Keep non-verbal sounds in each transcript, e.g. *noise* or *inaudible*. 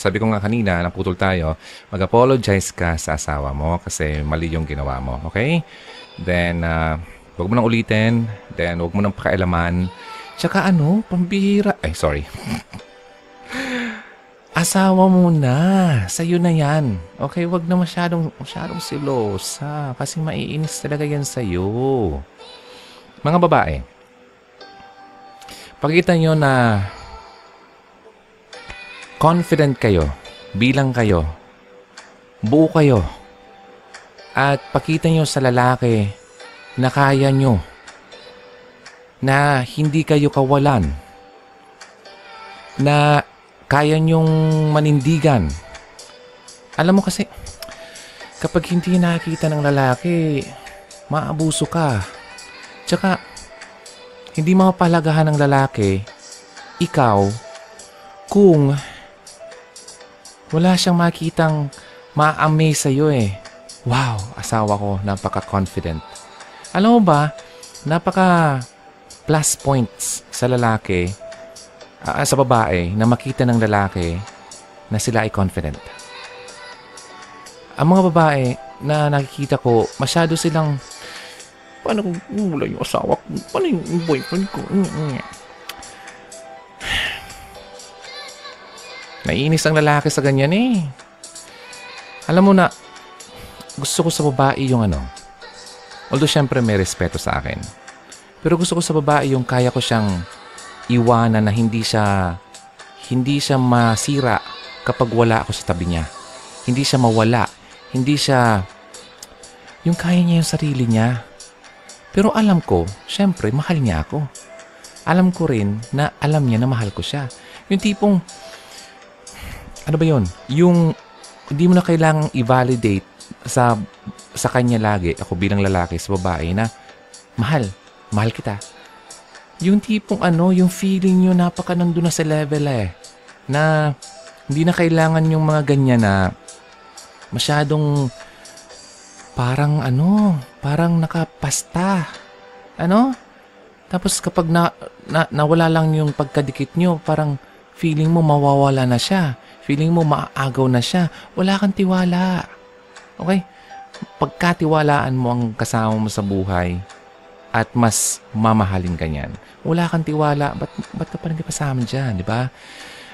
sabi ko nga kanina, naputol tayo, mag-apologize ka sa asawa mo kasi mali yung ginawa mo. Okay? Then, uh, huwag mo nang ulitin. Then, huwag mo nang pakialaman. Tsaka ano, pambihira. Ay, sorry. *laughs* Asawa mo na. Sa'yo na yan. Okay, wag na masyadong, masyadong silosa. Kasi maiinis talaga yan sa'yo. Mga babae, Pakita nyo na confident kayo, bilang kayo, buo kayo, at pakita nyo sa lalaki na kaya nyo, na hindi kayo kawalan, na kaya nyong manindigan. Alam mo kasi, kapag hindi nakikita ng lalaki, maabuso ka. Tsaka, hindi mapalagahan ng lalaki, ikaw, kung wala siyang makitang ma-amaze sa'yo eh. Wow, asawa ko, napaka-confident. Alam mo ba, napaka plus points sa lalaki, uh, sa babae, na makita ng lalaki na sila ay confident. Ang mga babae na nakikita ko, masyado silang Paano wala yung asawa ko? Paano yung boyfriend ko? Naiinis ang lalaki sa ganyan eh. Alam mo na, gusto ko sa babae yung ano. Although syempre may respeto sa akin. Pero gusto ko sa babae yung kaya ko siyang iwanan na hindi siya hindi siya masira kapag wala ako sa tabi niya. Hindi siya mawala. Hindi siya yung kaya niya yung sarili niya. Pero alam ko, syempre, mahal niya ako. Alam ko rin na alam niya na mahal ko siya. Yung tipong, ano ba yun? Yung, hindi mo na kailangang i-validate sa, sa kanya lagi, ako bilang lalaki, sa babae, na mahal, mahal kita. Yung tipong ano, yung feeling nyo napaka nandun na sa level eh. Na hindi na kailangan yung mga ganyan na masyadong parang ano, parang nakapasta. Ano? Tapos kapag na, na, nawala lang yung pagkadikit nyo, parang feeling mo mawawala na siya. Feeling mo maaagaw na siya. Wala kang tiwala. Okay? Pagkatiwalaan mo ang kasama mo sa buhay at mas mamahalin ka niyan. Wala kang tiwala, ba't, ba't ka pa rin kasama dyan, di ba?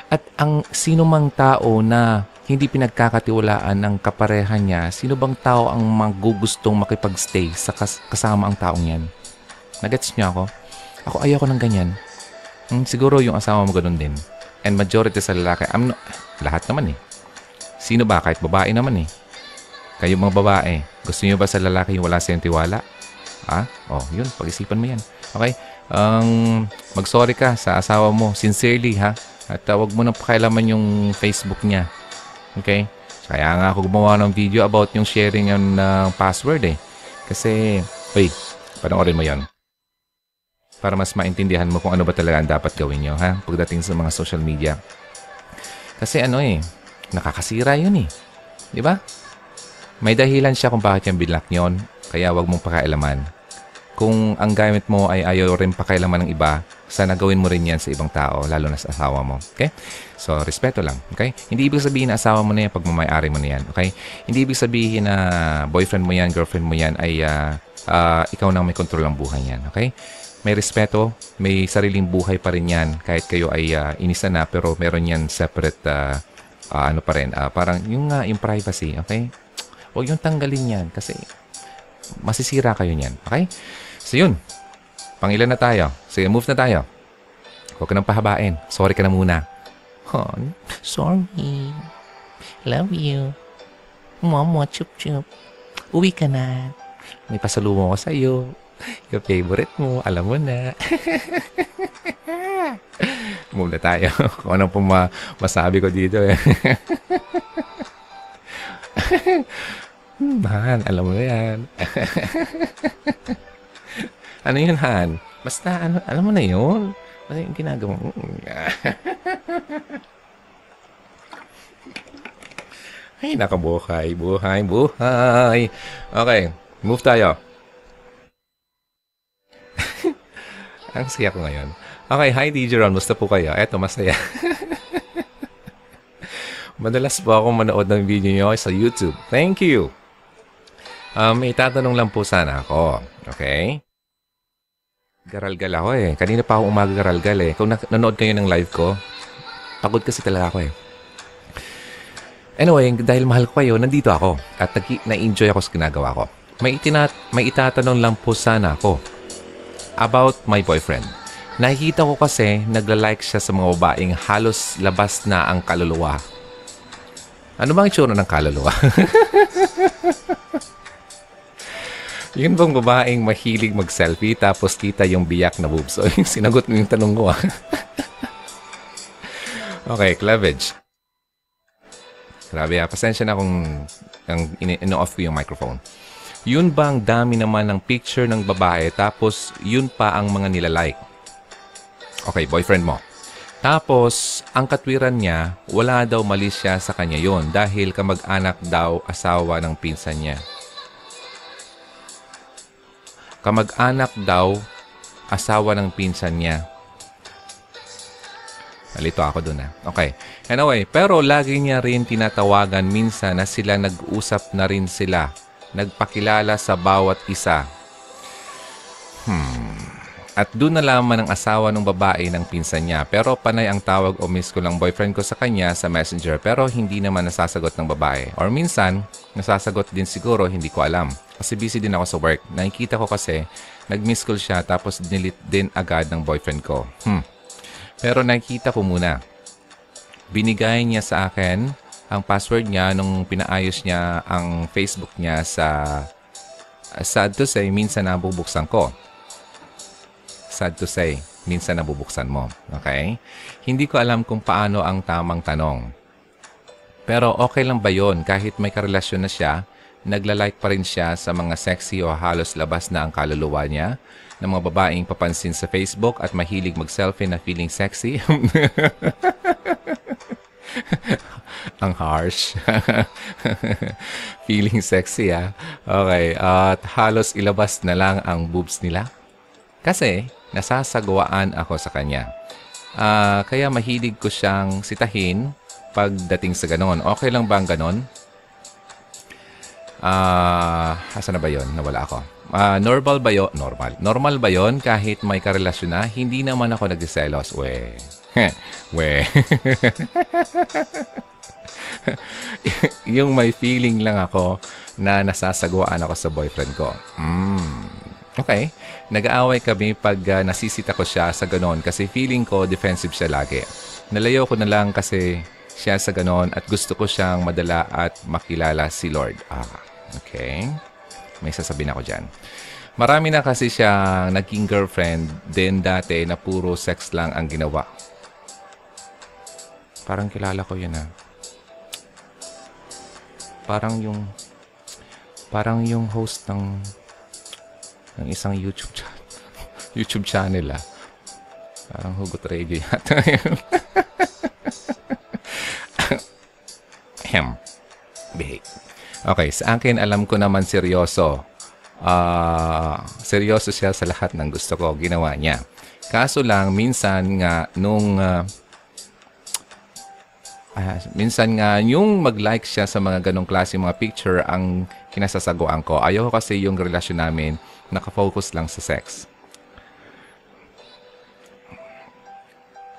At ang sino mang tao na hindi pinagkakatiwalaan ng kapareha niya, sino bang tao ang magugustong makipagstay sa kas- kasama ang taong yan? Nagets niyo ako? Ako ayoko ng ganyan. Hmm, siguro yung asawa mo ganun din. And majority sa lalaki, I'm no, lahat naman eh. Sino ba? Kahit babae naman eh. Kayo mga babae, gusto niyo ba sa lalaki yung wala siyang tiwala? Ha? Oh, yun. Pag-isipan mo yan. Okay? Um, mag-sorry ka sa asawa mo. Sincerely, ha? At uh, wag mo nang pakialaman yung Facebook niya. Okay? Kaya nga ako gumawa ng video about yung sharing ng uh, password eh. Kasi, uy, panoorin mo yan. Para mas maintindihan mo kung ano ba talaga ang dapat gawin nyo, ha? Pagdating sa mga social media. Kasi ano eh, nakakasira yun eh. Di ba? May dahilan siya kung bakit yung binlock yon, kaya wag mong pakialaman. Kung ang gamit mo ay ayaw rin pakialaman ng iba, sana gawin mo rin yan sa ibang tao, lalo na sa asawa mo. Okay? So, respeto lang. Okay? Hindi ibig sabihin na asawa mo na yan pag mamayari mo na yan. Okay? Hindi ibig sabihin na boyfriend mo yan, girlfriend mo yan ay uh, uh, ikaw nang may kontrol ng buhay yan. Okay? May respeto, may sariling buhay pa rin yan kahit kayo ay uh, inisa na pero meron yan separate uh, uh, ano pa rin. Uh, parang yung, uh, yung privacy. Okay? Huwag yung tanggalin yan kasi masisira kayo niyan. Okay? So yun. Pangilan na tayo. Sige, move na tayo. Huwag ka nang pahabain. Sorry ka na muna. Hon, sorry. Love you. Mama, chup chup. Uwi ka na. May pasalubong ko sa'yo. Yung favorite mo, alam mo na. *laughs* Move na tayo. *laughs* Kung anong po ma- masabi ko dito eh. *laughs* Man, alam mo na yan. Ano yun, Han? Basta, ano, alam mo na yun. Ano yung ginagawa mo? Ay, nakabuhay. Buhay, buhay. Okay, move tayo. Ang saya ko ngayon. Okay, hi DJ Ron. Musta po kayo? Eto, masaya. *laughs* Madalas po ako manood ng video nyo sa YouTube. Thank you. Um, may tatanong lang po sana ako. Okay? Garalgal ako eh. Kanina pa ako umaga garalgal eh. Kung na- nanood kayo ng live ko, pagod kasi talaga ako eh. Anyway, dahil mahal ko kayo, nandito ako at nag- na-enjoy ako sa ginagawa ko. May, itinat may itatanong lang po sana ako about my boyfriend. Nakikita ko kasi nagla-like siya sa mga babaeng halos labas na ang kaluluwa. Ano bang itsura ng kaluluwa? *laughs* Yun bang babaeng mahilig mag-selfie tapos kita yung biyak na boobs? O *laughs* yung sinagot mo yung tanong ko ah. *laughs* okay, cleavage. Grabe ah, pasensya na kung ang in- ino-off ko yung microphone. Yun ba ang dami naman ng picture ng babae tapos yun pa ang mga nilalike? Okay, boyfriend mo. Tapos, ang katwiran niya, wala daw mali siya sa kanya yon dahil kamag-anak daw asawa ng pinsan niya. Kamag-anak daw asawa ng pinsan niya. Nalito ako dun ah. Okay. Anyway, pero lagi niya rin tinatawagan minsan na sila nag-usap na rin sila. Nagpakilala sa bawat isa. Hmm. At doon nalaman ng asawa ng babae ng pinsan niya. Pero panay ang tawag o miss ko lang boyfriend ko sa kanya sa messenger pero hindi naman nasasagot ng babae. Or minsan, nasasagot din siguro, hindi ko alam. Kasi busy din ako sa work. Nakikita ko kasi, nag-miss call siya tapos delete din agad ng boyfriend ko. Hmm. Pero nakikita ko muna. Binigay niya sa akin ang password niya nung pinaayos niya ang Facebook niya sa sad to say, minsan nabubuksan ko. Sad to say, minsan nabubuksan mo. Okay? Hindi ko alam kung paano ang tamang tanong. Pero okay lang ba yon kahit may karelasyon na siya, nagla-like pa rin siya sa mga sexy o halos labas na ang kaluluwa niya ng mga babaeng papansin sa Facebook at mahilig mag-selfie na feeling sexy? *laughs* *laughs* ang harsh. *laughs* feeling sexy ah. Okay. At halos ilabas na lang ang boobs nila. Kasi nasasagwaan ako sa kanya. Ah, kaya mahilig ko siyang sitahin pagdating sa ganon. Okay lang ba ang ganon? Ah, asa na ba 'yon? Nawala ako. Ah, normal ba 'yon? Normal. Normal ba 'yon kahit may karelasyon na? Hindi naman ako nagseselos. We. *laughs* We. yung may feeling lang ako na nasasagwaan ako sa boyfriend ko. Mm. Okay. Nag-aaway kami pag uh, nasisita ko siya sa ganon kasi feeling ko defensive siya lagi. Nalayo ko na lang kasi siya sa ganon at gusto ko siyang madala at makilala si Lord. Ah, okay. May sasabihin ako dyan. Marami na kasi siyang naging girlfriend din dati na puro sex lang ang ginawa. Parang kilala ko yun ah. Parang yung parang yung host ng ng isang YouTube channel. *laughs* YouTube channel ah. Parang Hugot Radio yata *laughs* yun. *laughs* Behave. Okay, sa akin alam ko naman seryoso. Ah, seryoso siya sa lahat ng gusto ko ginawa niya. Kaso lang minsan nga nung ah, ah, minsan nga yung mag-like siya sa mga ganong klase mga picture ang kinasasaguan ko. Ayaw ko kasi yung relasyon namin nakafocus lang sa sex.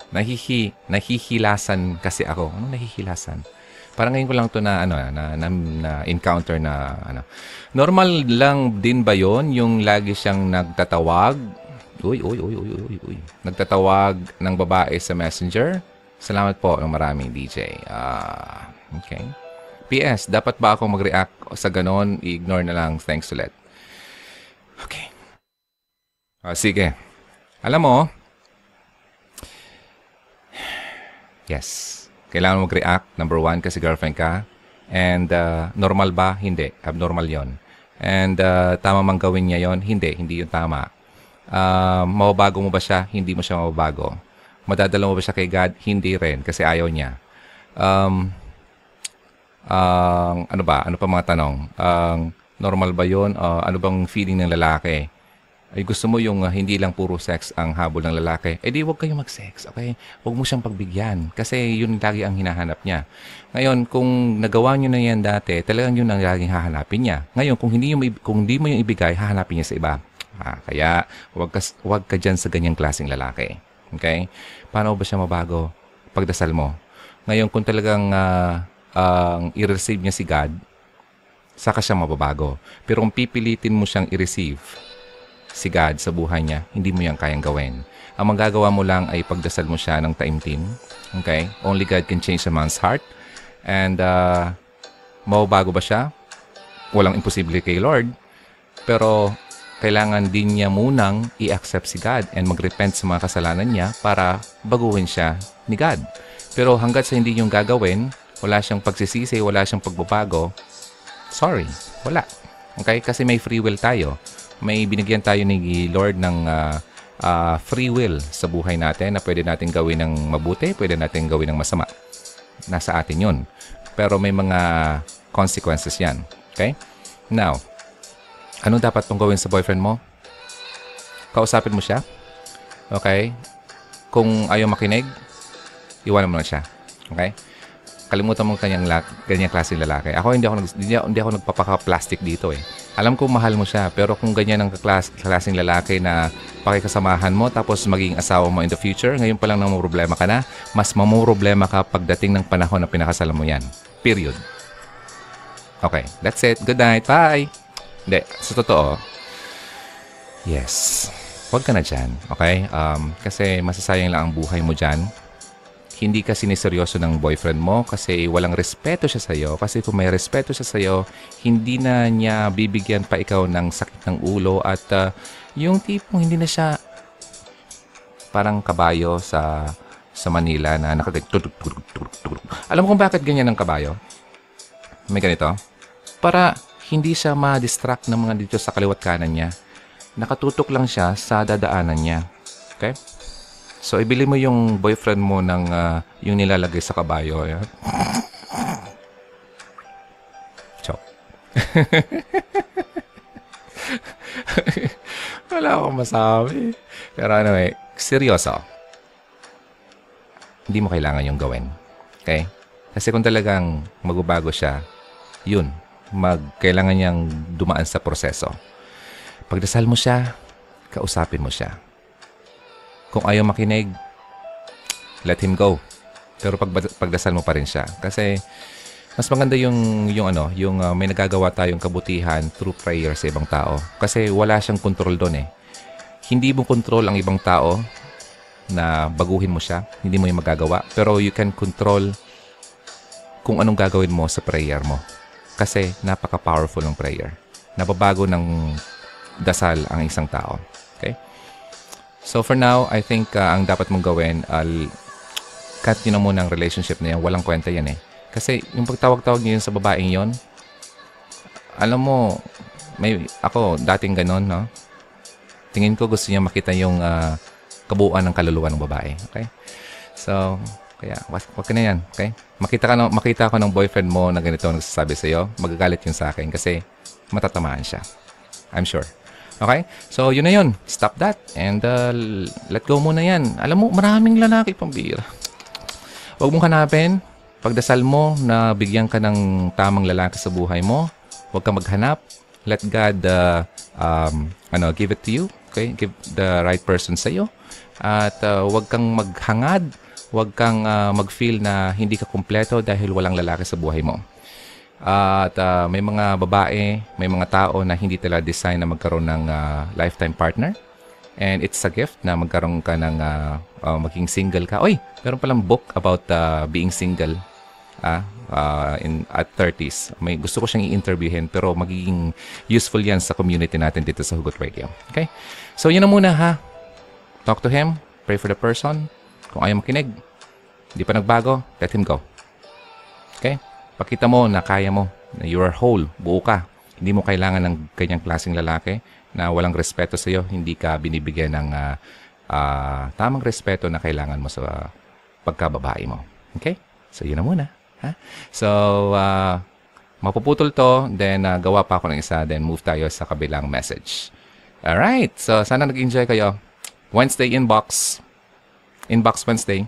Nahihi, nahihilasan kasi ako. Ano nahihilasan? Parang ngayon ko lang to na ano na, na, na encounter na ano. Normal lang din ba 'yon yung lagi siyang nagtatawag? Uy, uy, uy, uy, uy, uy. Nagtatawag ng babae sa Messenger? Salamat po ng maraming DJ. Ah, okay. PS, dapat ba ako mag-react sa ganon? I-ignore na lang. Thanks ulit. Okay. Ah, sige. Alam mo, yes, kailangan mag-react. Number one, kasi girlfriend ka. And uh, normal ba? Hindi. Abnormal yon. And uh, tama mang gawin niya yon? Hindi. Hindi yung tama. Uh, mababago mo ba siya? Hindi mo siya mababago. Madadala mo ba siya kay God? Hindi rin, kasi ayaw niya. Um, ang ano ba? Ano pa mga tanong? Ang normal ba 'yon? Uh, ano bang feeling ng lalaki? ay gusto mo yung ah, hindi lang puro sex ang habol ng lalaki, eh di huwag kayong mag-sex, okay? Huwag mo siyang pagbigyan kasi yun lagi ang hinahanap niya. Ngayon, kung nagawa niyo na yan dati, talagang yun ang laging hahanapin niya. Ngayon, kung hindi, yung, kung hindi mo yung ibigay, hahanapin niya sa iba. Ah, kaya, huwag ka, huwag ka dyan sa ganyang klaseng lalaki. Okay? Paano ba siya mabago? Pagdasal mo. Ngayon, kung talagang ah, ang i-receive niya si God, saka siya mababago. Pero kung pipilitin mo siyang i-receive si God sa buhay niya, hindi mo yan kayang gawin. Ang magagawa mo lang ay pagdasal mo siya ng taimtim. Okay? Only God can change a man's heart. And uh, mababago ba siya? Walang imposible kay Lord. Pero kailangan din niya munang i-accept si God and mag-repent sa mga kasalanan niya para baguhin siya ni God. Pero hanggat sa hindi yung gagawin, wala siyang pagsisisi, wala siyang pagbabago, sorry, wala. Okay? Kasi may free will tayo. May binigyan tayo ni Lord ng ah, ah, free will sa buhay natin na pwede natin gawin ng mabuti, pwede natin gawin ng masama. Nasa atin yun. Pero may mga consequences yan. Okay? Now, Anong dapat mong gawin sa boyfriend mo? Kausapin mo siya. Okay? Kung ayaw makinig, iwanan mo na siya. Okay? Kalimutan mo kanyang la- ganyang klaseng lalaki. Ako hindi ako hindi, hindi ako nagpapaka-plastic dito eh. Alam ko mahal mo siya, pero kung ganyan ang klas- klaseng lalaki na pakikasamahan mo tapos maging asawa mo in the future, ngayon pa lang nang problema ka na, mas mamumroblema ka pagdating ng panahon na pinakasalan mo yan. Period. Okay, that's it. Good night. Bye! Hindi, sa totoo, yes. Huwag ka na dyan, okay? Um, kasi masasayang lang ang buhay mo dyan. Hindi ka siniseryoso ng boyfriend mo kasi walang respeto siya sa'yo. Kasi kung may respeto siya sa'yo, hindi na niya bibigyan pa ikaw ng sakit ng ulo at uh, yung tipong hindi na siya parang kabayo sa sa Manila na nakagay Alam mo kung bakit ganyan ang kabayo? May ganito? Para hindi siya ma-distract ng mga dito sa kaliwat kanan niya. Nakatutok lang siya sa dadaanan niya. Okay? So, ibili mo yung boyfriend mo ng ah, yung nilalagay sa kabayo. Ayan. Chok. *laughs* Wala akong masabi. Pero anyway, seryoso. Hindi mo kailangan yung gawin. Okay? Kasi kung talagang magbabago siya, yun, mag, kailangan niyang dumaan sa proseso. Pagdasal mo siya, kausapin mo siya. Kung ayaw makinig, let him go. Pero pag, pagdasal mo pa rin siya. Kasi mas maganda yung, yung ano, yung uh, may nagagawa tayong kabutihan through prayer sa ibang tao. Kasi wala siyang control doon eh. Hindi mo control ang ibang tao na baguhin mo siya. Hindi mo yung magagawa. Pero you can control kung anong gagawin mo sa prayer mo. Kasi napaka-powerful ng prayer. Nababago ng dasal ang isang tao. Okay? So for now, I think uh, ang dapat mong gawin, al cut nyo na muna ang relationship na yan. Walang kwenta yan eh. Kasi yung pagtawag-tawag niyo yun sa babaeng yon, alam mo, may ako dating ganon, no? Tingin ko gusto niya makita yung uh, kabuuan ng kaluluwa ng babae. Okay? So, kaya wag, ka na yan. Okay? Makita, ka na, makita ko ng boyfriend mo na ganito ang nagsasabi sa iyo, magagalit yun sa akin kasi matatamaan siya. I'm sure. Okay? So, yun na yun. Stop that. And uh, let go muna yan. Alam mo, maraming lalaki pambira. Huwag mong hanapin. Pagdasal mo na bigyan ka ng tamang lalaki sa buhay mo. Huwag ka maghanap. Let God uh, um, ano, give it to you. Okay? Give the right person sa iyo. At uh, huwag kang maghangad. Huwag kang uh, mag-feel na hindi ka kumpleto dahil walang lalaki sa buhay mo. at uh, may mga babae, may mga tao na hindi talaga design na magkaroon ng uh, lifetime partner. And it's a gift na magkaroon ka ng uh, uh, maging single ka. Oy, meron palang book about uh, being single ah, uh, in, at 30s. May gusto ko siyang i-interviewin pero magiging useful yan sa community natin dito sa Hugot Radio. Okay? So, yun na muna ha. Talk to him. Pray for the person. Kung ayaw makinig, hindi pa nagbago, let him go. Okay? Pakita mo na kaya mo, na you are whole, buo ka. Hindi mo kailangan ng ganyang klaseng lalaki na walang respeto sa iyo, hindi ka binibigyan ng ah, ah, tamang respeto na kailangan mo sa pagkababae mo. Okay? So, yun na muna. Ha? So, ah, mapuputol to, then ah, gawa pa ako ng isa, then move tayo sa kabilang message. Alright, so sana nag-enjoy kayo. Wednesday inbox. Inbox Wednesday.